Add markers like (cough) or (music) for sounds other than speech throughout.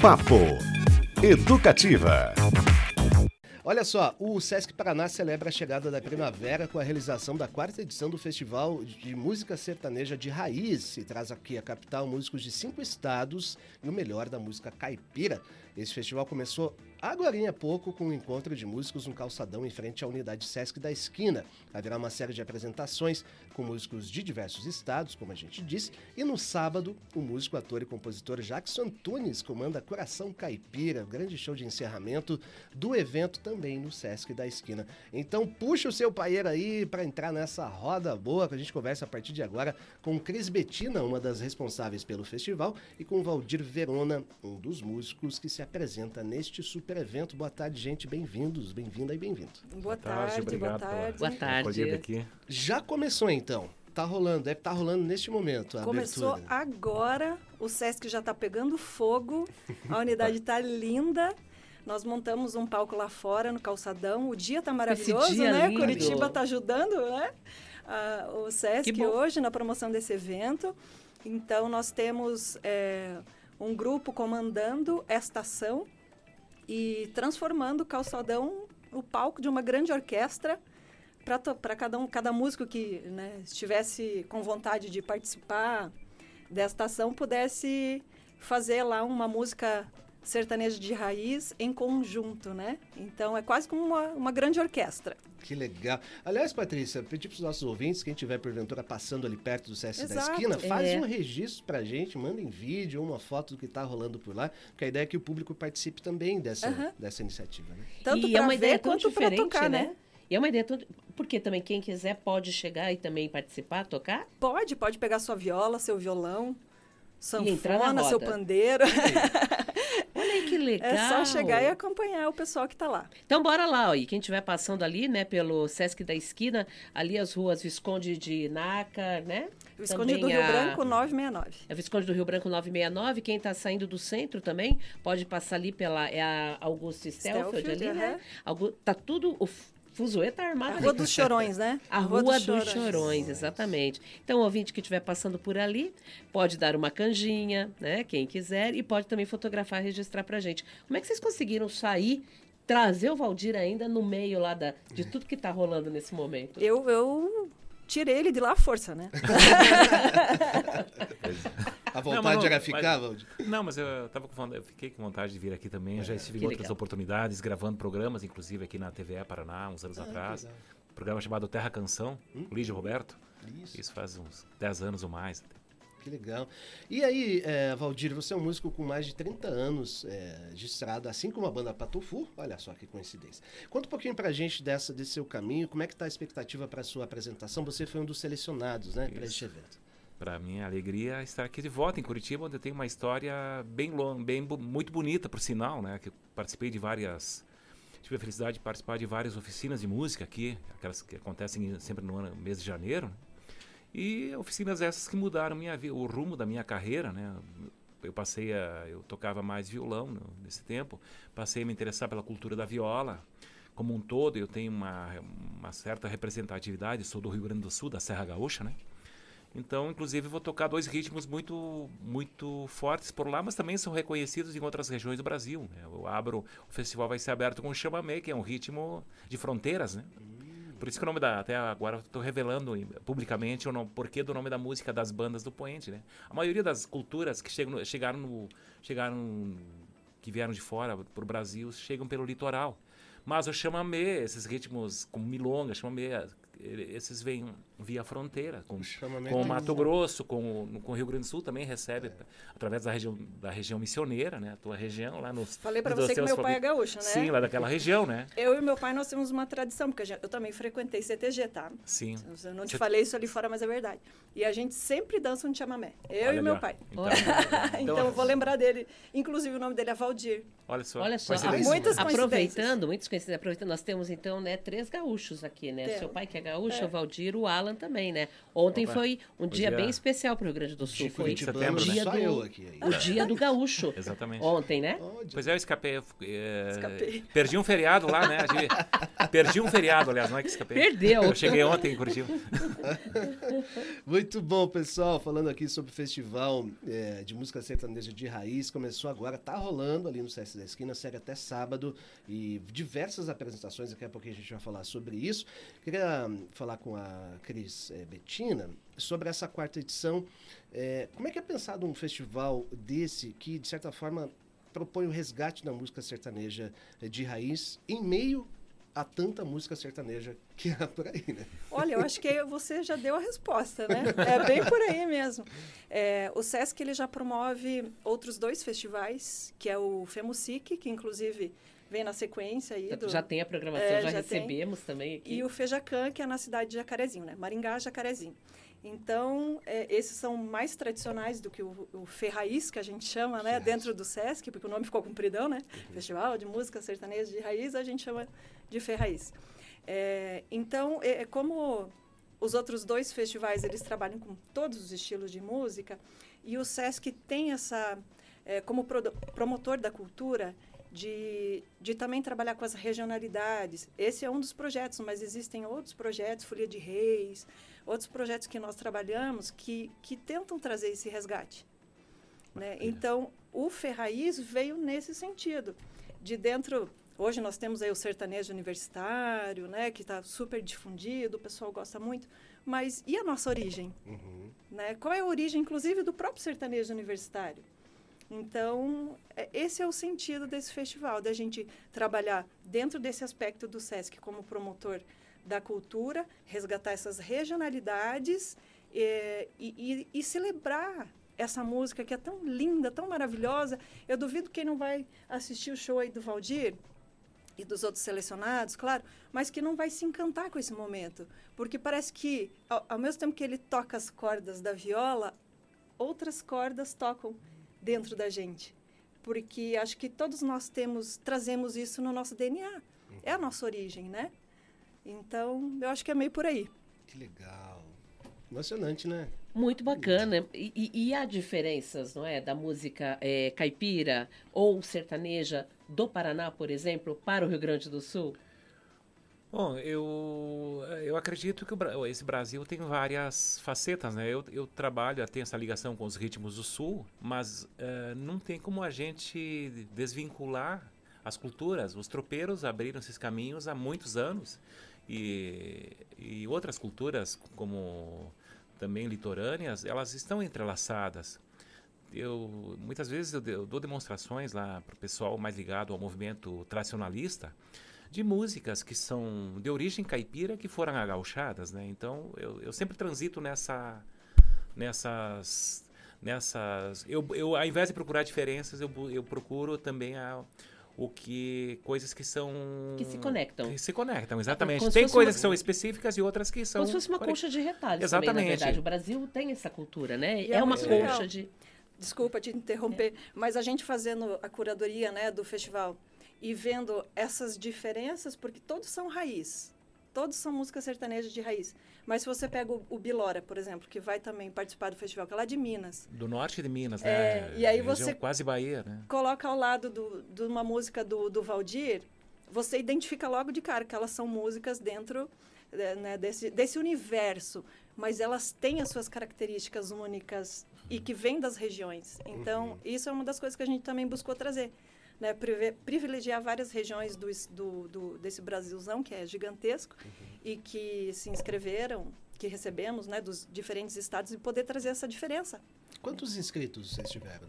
Papo Educativa. Olha só, o Sesc Paraná celebra a chegada da primavera com a realização da quarta edição do Festival de Música Sertaneja de Raiz e traz aqui a capital músicos de cinco estados e o melhor da música caipira. Esse festival começou agora há pouco com um encontro de músicos no calçadão em frente à unidade Sesc da Esquina. Haverá uma série de apresentações com músicos de diversos estados, como a gente disse, e no sábado, o músico, ator e compositor Jackson Antunes comanda Coração Caipira, grande show de encerramento do evento também no Sesc da Esquina. Então puxa o seu paeiro aí para entrar nessa roda boa que a gente conversa a partir de agora com Cris Betina, uma das responsáveis pelo festival, e com Valdir Verona, um dos músicos que se apresenta neste super evento. Boa tarde, gente. Bem-vindos, bem-vinda e bem-vindo. Boa, boa tarde, tarde obrigado boa tarde. Boa tarde. Aqui. Já começou então? Tá rolando, deve estar tá rolando neste momento a Começou abertura. agora, o Sesc já está pegando fogo, a unidade está linda. Nós montamos um palco lá fora, no calçadão. O dia está maravilhoso, dia né? Lindo. Curitiba está ajudando, né? Ah, o Sesc hoje na promoção desse evento. Então, nós temos é, um grupo comandando esta ação e transformando o calçadão o palco de uma grande orquestra para cada um, cada músico que né, estivesse com vontade de participar desta ação pudesse fazer lá uma música sertaneja de raiz em conjunto, né? Então é quase como uma, uma grande orquestra. Que legal. Aliás, Patrícia, pedir para os nossos ouvintes, quem estiver porventura passando ali perto do CS Exato. da esquina, faz É. um registro para a gente, manda em vídeo ou uma foto do que está rolando por lá, porque a ideia é que o público participe também dessa, dessa iniciativa. Né? Tanto e para é uma ver quanto para diferente, tocar, né? né? E é uma ideia tão... Porque também quem quiser pode chegar e também participar, tocar? Pode, pode pegar sua viola, seu violão, entrar na sanfona, seu pandeiro. (laughs) Olha que legal. É só chegar e acompanhar o pessoal que está lá. Então bora lá, ó. E quem estiver passando ali, né, pelo Sesc da Esquina, ali as ruas Visconde de Naca, né? Visconde do Também Rio a- Branco 969. É Visconde do Rio Branco 969. Quem está saindo do centro também pode passar ali pela é a Augusto Stelfield, Stelfield, ali, né? Augu- Tá tudo. O fuzuê tá armado A ali. Rua dos Chorões, né? (laughs) A Rua, dos, Chorões. exatamente. Então, o ouvinte que estiver passando por ali pode dar uma canjinha, né? Quem quiser, e pode também fotografar e registrar pra gente. Como é que vocês conseguiram sair, trazer o Valdir ainda no meio lá da, de tudo que tá rolando nesse momento? Eu, eu tirei ele de lá à força, né? (laughs) A Não, vontade mas não, era mas- ficar, Valdir? Não, mas eu, tava com vontade, eu fiquei com vontade de vir aqui também. Eu já estive que em outras legal. oportunidades, gravando programas, inclusive aqui na TVE Paraná, uns anos atrás. legal. Um programa chamado Terra Canção, com Lídio Roberto. Isso. Isso faz uns 10 anos ou mais. Que legal. E aí, é, Valdir, você é um músico com mais de 30 anos é, de estrada, assim como a banda Patufu. Olha só que coincidência. Conta um pouquinho pra gente dessa, desse seu caminho, como é que tá a expectativa para sua apresentação? Você foi um dos selecionados, né, para este evento. Para minha alegria estar aqui de volta em Curitiba, onde eu tenho uma história bem longa, bem muito bonita, por sinal, né? Que participei de várias, tive a felicidade de participar de várias oficinas de música aqui, aquelas que acontecem em- sempre no ano, mês de janeiro. né? E oficinas essas que mudaram minha o rumo da minha carreira, né? Eu passei a, eu tocava mais violão no- nesse tempo, passei a me interessar pela cultura da viola como um todo. Eu tenho uma, uma certa representatividade, sou do Rio Grande do Sul, da Serra Gaúcha, né? Então, inclusive, vou tocar dois ritmos muito, muito fortes por lá, mas também são reconhecidos em outras regiões do Brasil. né? Eu abro, o festival vai ser aberto com o chamamé, que é um ritmo de fronteiras, né? Por isso que o nome da, até agora estou revelando publicamente o nome, porquê do nome da música das bandas do Poente, né? A maioria das culturas que chegam, chegaram no, chegaram, que vieram de fora para o Brasil, chegam pelo litoral. Mas o chamamé, esses ritmos como milonga, chamamé, ele- esses vêm via fronteira, com, com o tem- Mato Grosso, com, o- com o Rio Grande do Sul também recebe através da região da região missioneira, né? A tua região lá nos Falei pra nos você que meu pai é gaúcho, né? Sim, lá daquela região, né? (laughs) Eu e meu pai, nós temos uma tradição, porque eu também frequentei CTG, tá? Sim. Eu não te Você- falei isso ali fora, mas é verdade. E a gente sempre dança um chamamé. Eu Olha e meu ó. pai. Então, (laughs) Então, eu vou lembrar dele. Inclusive, o nome dele é Valdir. Olha só. Olha só, muitas aproveitando, muitas coincidências, aproveitando, nós temos então, né, três gaúchos aqui, né? Temos. Seu pai que é gaúcho, É. o Valdir, o Alan falando também, né? Ontem Opa, foi um dia é. bem especial para o Rio Grande do Sul. Foi setembro, o dia, né? do, o dia do gaúcho. (laughs) Exatamente. Ontem, né? Pois é, eu escapei. É, escapei. Perdi um feriado lá, né? (laughs) Perdi um feriado, aliás, não é que escapei. Perdeu. Eu cheguei ontem em Curitiba. Muito bom, pessoal. Falando aqui sobre o Festival é, de Música Sertaneja de Raiz. Começou agora, tá rolando ali no CS da Esquina, segue até sábado. E diversas apresentações, daqui a pouquinho a gente vai falar sobre isso. Queria falar com a Cris é, Bettina sobre essa quarta edição. É, como é que é pensado um festival desse que, de certa forma, propõe o resgate da música sertaneja de raiz em meio a tanta música sertaneja que há por aí, né? Olha, eu acho que você já deu a resposta, né? (laughs) É bem por aí mesmo. É, o Sesc ele já promove outros dois festivais, que é o FEMUSIC, que inclusive vem na sequência aí. Do, já tem a programação, é, já, já, recebemos tem. também aqui. E o Fejacan, que é na cidade de Jacarezinho, né? Maringá, Jacarezinho. Então, é, esses são mais tradicionais do que o, o Ferraiz, que a gente chama, né? Dentro do Sesc, porque o nome ficou compridão, né? Uhum. Festival de Música Sertaneja de Raiz, a gente chama de Ferraiz. É, então, é, é, como os outros dois festivais, eles trabalham com todos os estilos de música, e o Sesc tem essa, é, como pro, promotor da cultura, de, de também trabalhar com as regionalidades. Esse é um dos projetos, mas existem outros projetos, Folia de Reis, outros projetos que nós trabalhamos que, que tentam trazer esse resgate. Né? Então, o Ferraiz veio nesse sentido, de dentro... Hoje nós temos aí o sertanejo universitário, né, que está super difundido, o pessoal gosta muito. Mas e a nossa origem? Uhum. Né? Qual é a origem, inclusive, do próprio sertanejo universitário? Então, é, esse é o sentido desse festival, da gente trabalhar dentro desse aspecto do SESC como promotor da cultura, resgatar essas regionalidades é, e, e, e, celebrar essa música que é tão linda, tão maravilhosa. Eu duvido quem não vai assistir o show aí do Valdir e dos outros selecionados, claro, mas que não vai se encantar com esse momento, porque parece que ao, ao mesmo tempo que ele toca as cordas da viola, outras cordas tocam dentro da gente, porque acho que todos nós temos trazemos isso no nosso DNA, é a nossa origem, né? Então, eu acho que é meio por aí. Que legal. Emocionante, né? Muito bacana. E, e, e há diferenças, não é? Da música é, caipira ou sertaneja do Paraná, por exemplo, para o Rio Grande do Sul? Bom, eu, eu acredito que o, esse Brasil tem várias facetas, né? Eu, eu trabalho, tenho essa ligação com os ritmos do Sul, mas uh, não tem como a gente desvincular as culturas. Os tropeiros abriram esses caminhos há muitos anos e, e outras culturas, como também litorâneas, elas estão entrelaçadas. Eu, muitas vezes eu, eu dou demonstrações lá para o pessoal mais ligado ao movimento tradicionalista, de músicas que são de origem caipira que foram agauchadas, né? Então eu, eu sempre transito nessa, nessas, nessas. Eu, eu ao invés de procurar diferenças, eu, eu procuro também a, o que coisas que são que se conectam. Que se conectam, exatamente. tem coisas uma... que são específicas e outras que são Como se fosse uma concha de retalhos exatamente. Também, na verdade. O Brasil tem essa cultura, né? E é, é uma concha legal. de Desculpa te interromper, é. mas a gente fazendo a curadoria, né, do festival e vendo essas diferenças, porque todos são raiz, todos são música sertaneja de raiz. Mas se você pega o, o, Bilora, por exemplo, que vai também participar do festival, que é lá de Minas. Do norte de Minas, é, né? E aí você quase Bahia, né? Coloca ao lado do, de uma música do, do Valdir, você identifica logo de cara que elas são músicas dentro é, né, desse, desse universo, mas elas têm as suas características únicas e que vêm das regiões. Então, uhum. isso é uma das coisas que a gente também buscou trazer né, privilegiar várias regiões do, do, do, desse Brasilzão, que é gigantesco, uhum. e que se inscreveram, que recebemos né, dos diferentes estados, e poder trazer essa diferença. Quantos inscritos vocês tiveram?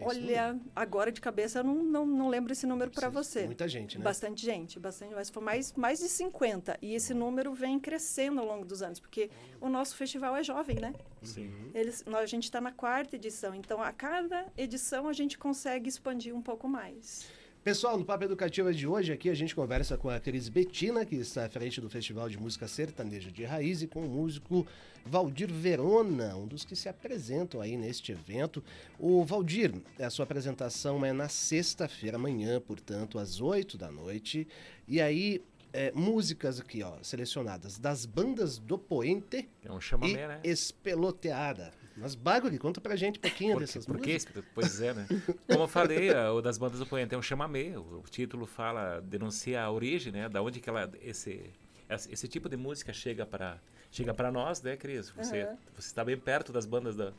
Olha, agora de cabeça eu não, não, não lembro esse número para você. Muita gente, né? Bastante gente, bastante, mas foi mais, mais de 50. E esse número vem crescendo ao longo dos anos, porque o nosso festival é jovem, né? Sim. Eles, nós, a gente está na quarta edição, então a cada edição a gente consegue expandir um pouco mais. Pessoal, no Papo Educativo de hoje, aqui a gente conversa com a Cris Betina, que está à frente do Festival de Música Sertaneja de Raiz, e com o músico Valdir Verona, um dos que se apresentam aí neste evento. O Valdir, a sua apresentação é na sexta-feira, amanhã, portanto, às oito da noite. E aí, é, músicas aqui, ó, selecionadas das bandas do Poente é um chamamé, e né? Espeloteada. Mas, Baguri, conta pra gente um pouquinho Por, dessas por músicas. quê? Pois é, né? (laughs) Como eu falei, o das bandas do Poente é um chamamé. O, o, título fala, denuncia a origem, né? Da onde que ela, esse, esse tipo de música chega para chega para nós, né, Cris? Você uhum. você está bem perto das bandas da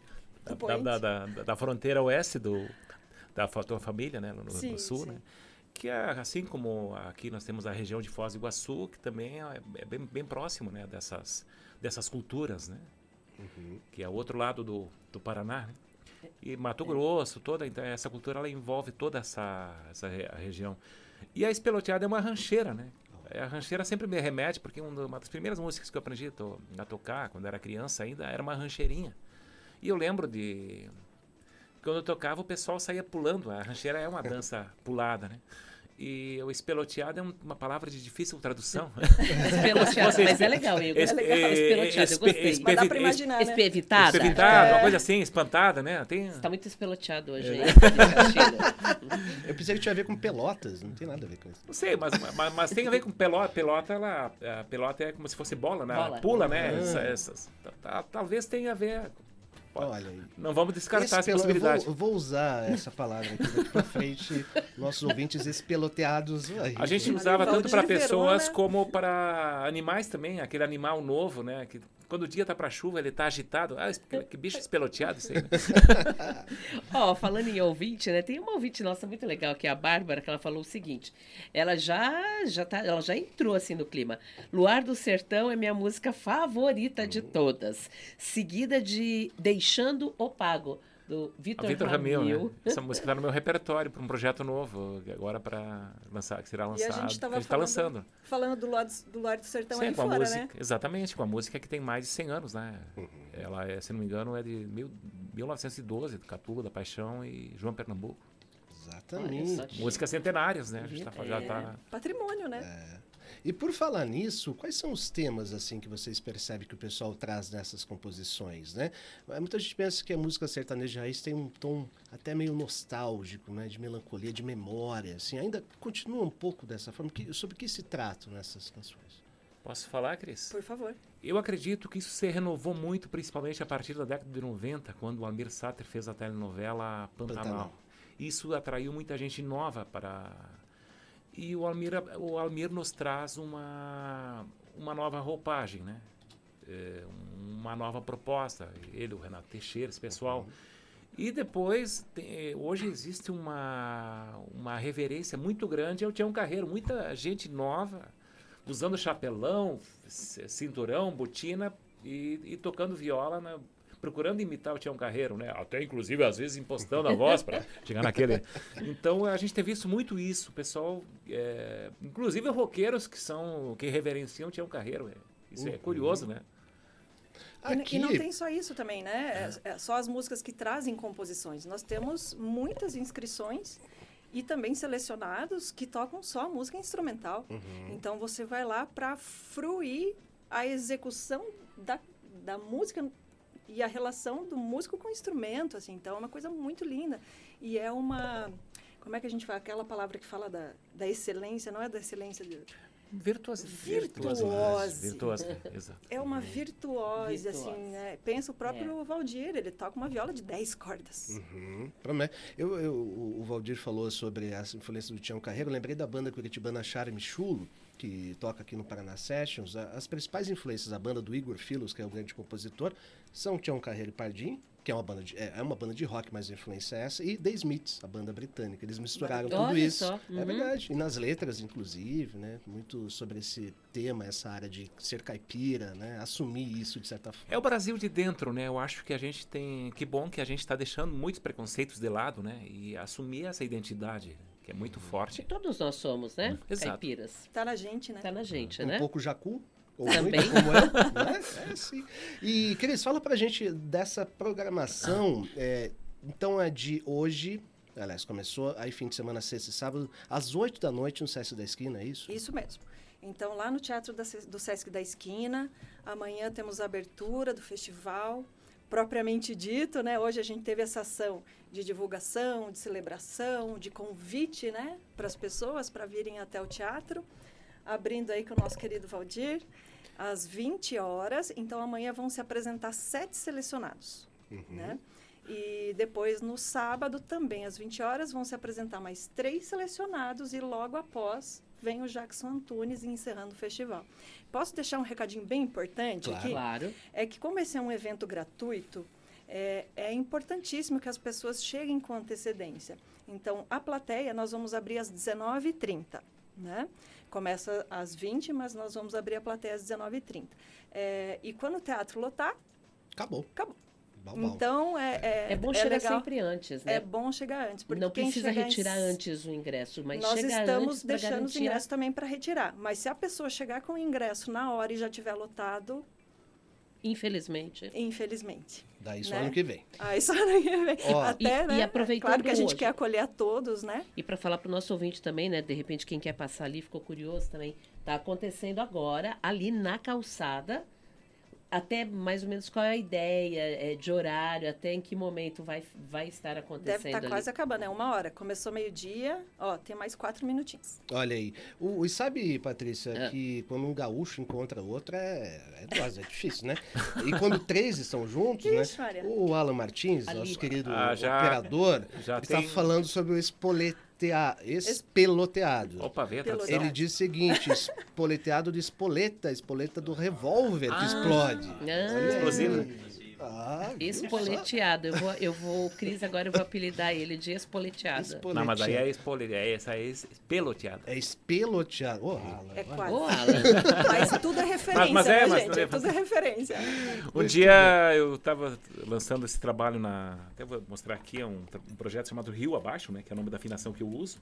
da, da, da, da, fronteira oeste do da tua família, né, no, sim, no sul, sim. né? Que é assim como aqui nós temos a região de Foz do Iguaçu, que também é, é bem, bem próximo, né, dessas dessas culturas, né? Uhum. que é o outro lado do, do Paraná, né? E Mato é. Grosso, toda então essa cultura ela envolve toda essa, essa região. E a espeloteada é uma rancheira, né? A rancheira sempre me remete, porque uma das primeiras músicas que eu aprendi a tocar, quando era criança ainda, era uma rancheirinha. E eu lembro de... Quando eu tocava, o pessoal saía pulando. A rancheira é uma dança pulada, né? E o espeloteado é uma palavra de difícil tradução. (laughs) espeloteado, mas é legal, Igor. É legal. Espeloteado, eu gostei. Mas dá pra imaginar, né? Espevitada. Espevitada, é. uma coisa assim, espantada, né? Tem... Você tá muito espeloteado hoje, é. (laughs) Eu pensei que tinha a ver com pelotas, não tem nada a ver com isso. Não sei, mas, mas, mas tem a ver com pelota. Pelota, ela, a pelota é como se fosse bola, né? Bola. Ela pula, né? Ah. Essa, essas, talvez tenha a ver Olha aí. Não vamos descartar essa possibilidade. Eu vou, vou, usar essa palavra aqui daqui pra frente. (laughs) Nossos ouvintes espeloteados. Aí. A gente usava tanto para pessoas como para animais também. Aquele animal novo, né? Que quando o dia tá para chuva, ele tá agitado. Ah, que bicho espeloteado isso aí. Né? (laughs) Ó, oh, falando em ouvinte, né? Tem uma ouvinte nossa muito legal, que é a Bárbara, que ela falou o seguinte. Ela já, já, tá, ela já entrou assim no clima. Luar do Sertão é minha música favorita de todas. Seguida de Deixando o Pago do Vitor Ramil. Ramil né? Essa música está no meu repertório para um projeto novo, agora para lançar, que será lançado. E a gente estava tá lançando. Falando do lado do, lado do sertão Sim, ali fora, música, né? Exatamente, com a música que tem mais de 100 anos, né? Uhum. Ela, é, se não me engano, é de mil, 1912, do Catulo, da Paixão e João Pernambuco. Exatamente. Músicas centenárias, né? A gente tá, é, já tá... Patrimônio, né? É. E por falar nisso, quais são os temas assim que vocês percebem que o pessoal traz nessas composições, né? Muita gente pensa que a música sertaneja raiz tem um tom até meio nostálgico, né, de melancolia, de memória, assim, ainda continua um pouco dessa forma. Que, sobre o que se trata nessas canções? Posso falar, Cris? Por favor. Eu acredito que isso se renovou muito, principalmente a partir da década de 90, quando o Amir Sater fez a telenovela Pantanal. Pantanal. Isso atraiu muita gente nova para e o Almir, o Almir nos traz uma, uma nova roupagem, né? É, uma nova proposta. Ele, o Renato Teixeira, esse pessoal. E depois, tem, hoje existe uma, uma reverência muito grande ao Tião Carreiro. Muita gente nova, usando chapelão, cinturão, botina e, e tocando viola na, procurando imitar o Tião Carreiro, né? Até inclusive às vezes impostando a (laughs) voz para chegar naquele. Então a gente tem visto muito isso, o pessoal, é... inclusive roqueiros que são que reverenciam o Tião Carreiro. É. Isso é uhum. é curioso, né? Aqui... E não tem só isso também, né? É, é só as músicas que trazem composições. Nós temos muitas inscrições e também selecionados que tocam só música instrumental. Uhum. Então você vai lá para fruir a execução da, da música e a relação do músico com o instrumento, assim, então é uma coisa muito linda. E é uma, como é que a gente fala, aquela palavra que fala da, da excelência, não é da excelência de... Virtuose. Virtuose. É uma virtuose, virtuose. assim, né? Pensa o próprio é. Valdir, ele toca uma viola de 10 cordas. Uhum. Eu, eu, o Valdir falou sobre as influências do Tião Carreiro, eu lembrei da banda curitibana Charme Chulo, que toca aqui no Paraná Sessions, as principais influências da banda do Igor Filos, que é o grande compositor, são Tião Carreiro e Pardim, que é uma banda de, é, é, uma banda de rock, mas a influência é essa, e The Smiths, a banda britânica. Eles misturaram Olha tudo isso. É uhum. É verdade. E nas letras, inclusive, né? Muito sobre esse tema, essa área de ser caipira, né? Assumir isso de certa forma. É o Brasil de dentro, né? Eu acho que a gente tem. Que bom que a gente está deixando muitos preconceitos de lado, né? E assumir essa identidade que é muito forte. Que todos nós somos, né? Exato. Caipiras. Tá na gente, né? Tá na gente, um né? Um pouco jacu. Ou Também. Muito, como é, (laughs) né? é sim. E, Cris, fala pra gente dessa programação. É, então é de hoje, aliás, começou aí fim de semana, sexta e sábado, às 8 da noite no Sesc da Esquina, é isso? Isso mesmo. Então, lá no Teatro da, do Sesc da Esquina, amanhã temos a abertura do festival, propriamente dito, né? Hoje a gente teve essa ação de divulgação, de celebração, de convite, né, para as pessoas para virem até o teatro. abrindo aí com o nosso querido Valdir, às 20 horas. Então, amanhã vão se apresentar sete selecionados, Uhum. né? E depois, no sábado, também às 20 horas, vão se apresentar mais três selecionados e logo após vem o Jackson Antunes encerrando o festival. Posso deixar um recadinho bem importante Claro. aqui? Claro. É que como esse é um evento gratuito, é, é importantíssimo que as pessoas cheguem com antecedência. Então, a plateia nós vamos abrir às 19h30, né? Começa às 20 mas nós vamos abrir a plateia às 19h30. É, e quando o teatro lotar, Acabou. acabou. Bal, bal. Então, é, é, É bom é chegar legal. sempre antes, né? É bom chegar antes. Porque não quem precisa em retirar c- antes o ingresso, mas Nós estamos deixando os ingressos também para retirar. Mas se a pessoa chegar com o ingresso na hora e já tiver lotado, Infelizmente. infelizmente. Daí só né? ano que vem. Aí só não ia ver. Ó, Até, e- né? e aproveitando Claro que a gente hoje. quer acolher a todos, né? E para falar para o nosso ouvinte também, né? De repente, quem quer passar ali, ficou curioso também. Tá acontecendo agora, ali na calçada. Até mais ou menos qual é a ideia é, de horário, até em que momento vai, vai estar Deve acontecendo estar ali. quase acabando, é uma hora. Começou meio-dia, ó, tem mais quatro minutinhos. Olha aí. O, e sabe, Patrícia, É. que quando um gaúcho encontra outro é, é dose, é difícil, né? E quando três estão juntos, né? Maria. O Alan Martins, Ali. nosso querido Ah, já- operador, já está tem- falando sobre o espoletea, espeloteado. Opa, a. Ele diz o seguinte, espoleteado de espoleta, espoleta do revólver que Ah. explode. Ah, Explosivo. Ah? Espoleteado. Eu vou, eu vou, o Cris, agora eu vou apelidar ele de espoleteado. Espoleteado. Não, mas aí é spoiler, é essa é espeloteada. É espeloteado. Ô, Alan, É quase. Alan. (laughs) Mas tudo é referência, mas é, né, mas gente? não é- Tudo é referência. Um dia eu estava lançando esse trabalho na. Até vou mostrar aqui, é um, um projeto chamado Rio Abaixo, né? Que é o nome da afinação que eu uso.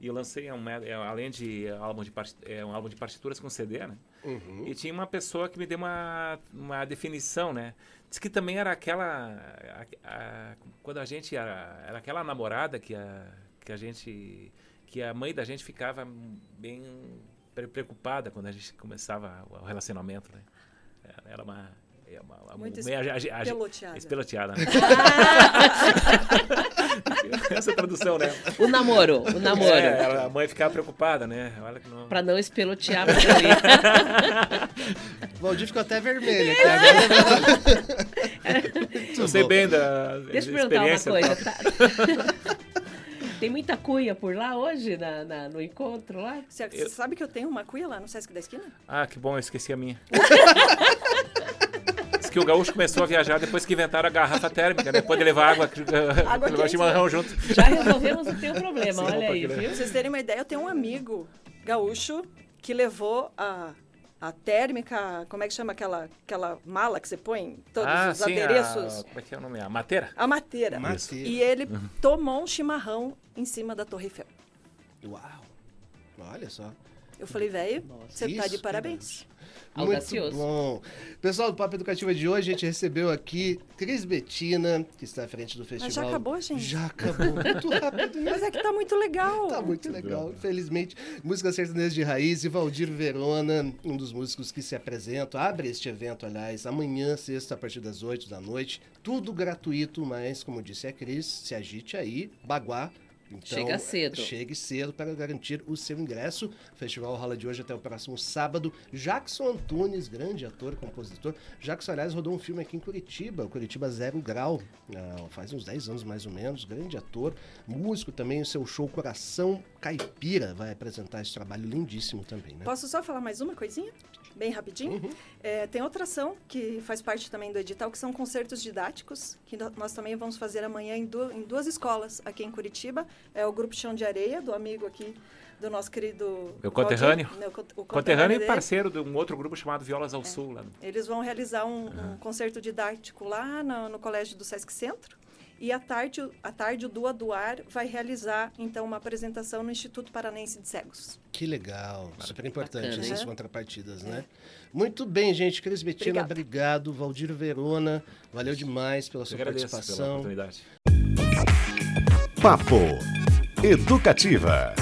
E eu lancei, um, é, além de álbum de, parti- é, um álbum de partituras com CD, né? Uhum. E tinha uma pessoa que me deu uma, uma definição, né? Diz que também era aquela. a- a- quando a gente. Era, era aquela namorada que a, que a gente. que a mãe da gente ficava bem pre- preocupada quando a gente começava o relacionamento, né? Era- uma. é uma, uma Muito agi- espeloteada. Espeloteada, né? (laughs) (laughs) (laughs) Essa é a tradução, né? O namoro, o namoro. É, a mãe ficava preocupada, né? Olha que não. Pra não espelotear ali. (laughs) O Valdir ficou até vermelho aqui. (laughs) Eu sei bem da Deixa eu perguntar uma coisa. tá? Tem muita cunha por lá hoje, na, na- no encontro lá? Você Eu- sabe que eu tenho uma cuia lá no Sesc da Esquina? Ah, que bom, eu esqueci a minha. Diz que o gaúcho começou a viajar depois que inventaram a garrafa térmica, né? Pode levar água, (laughs) Água levar chimarrão junto. Já resolvemos o teu problema, Sim, olha aí, viu? Pra vocês terem uma ideia, eu tenho um amigo gaúcho que levou a, a térmica, como é que chama aquela, aquela mala que você põe todos ah, os sim, adereços? A, como é que é o nome? A mateira? A mateira. Mateira. E ele tomou um chimarrão em cima da Torre Eiffel. Uau. Olha só. Eu falei, velho, você tá Isso de que parabéns. Audacioso. Muito bom. Pessoal do Papo Educativa de hoje, a gente recebeu aqui Cris Betina, que está à frente do festival. Mas já acabou, gente? Já acabou. Muito rápido, né? Mas é que tá muito legal. Tá muito legal, infelizmente. Música sertaneja de raiz e Valdir Verona, um dos músicos que se apresentam, abre este evento, aliás, amanhã, sexta, a partir das 8 da noite. Tudo gratuito, mas, como disse a Cris, se agite aí, baguá. Então, Chega cedo. Chegue cedo para garantir o seu ingresso. O festival rola de hoje até o próximo sábado. Jackson Antunes, grande ator, compositor. Jackson, aliás, rodou um filme aqui em Curitiba, o Curitiba Zero Grau, ah, faz uns 10 anos mais ou menos. Grande ator, músico também. O seu show Coração Caipira vai apresentar esse trabalho lindíssimo também, né? Posso só falar mais uma coisinha? Bem rapidinho. Uhum. É, tem outra ação que faz parte também do edital, que são concertos didáticos, que nós também vamos fazer amanhã em, du- em duas escolas aqui em Curitiba. É o Grupo Chão de Areia, do amigo aqui, do nosso querido... Meu Valdir, conterrâneo. meu o Conterrâneo e dele. parceiro de um outro grupo chamado Violas ao Sul. Lá. no- Eles vão realizar um, um concerto didático lá no, no colégio do Sesc Centro. E à tarde, o- à tarde o Dua Duar vai realizar, então, uma apresentação no Instituto Paranense de Cegos. Que legal, super importante Bacana, essas hein? contrapartidas, né? Muito bem, gente. Cris Betina, Obrigada. obrigado. Valdir Verona, valeu demais pela Eu sua agradeço pela participação. oportunidade. Papo Educativa.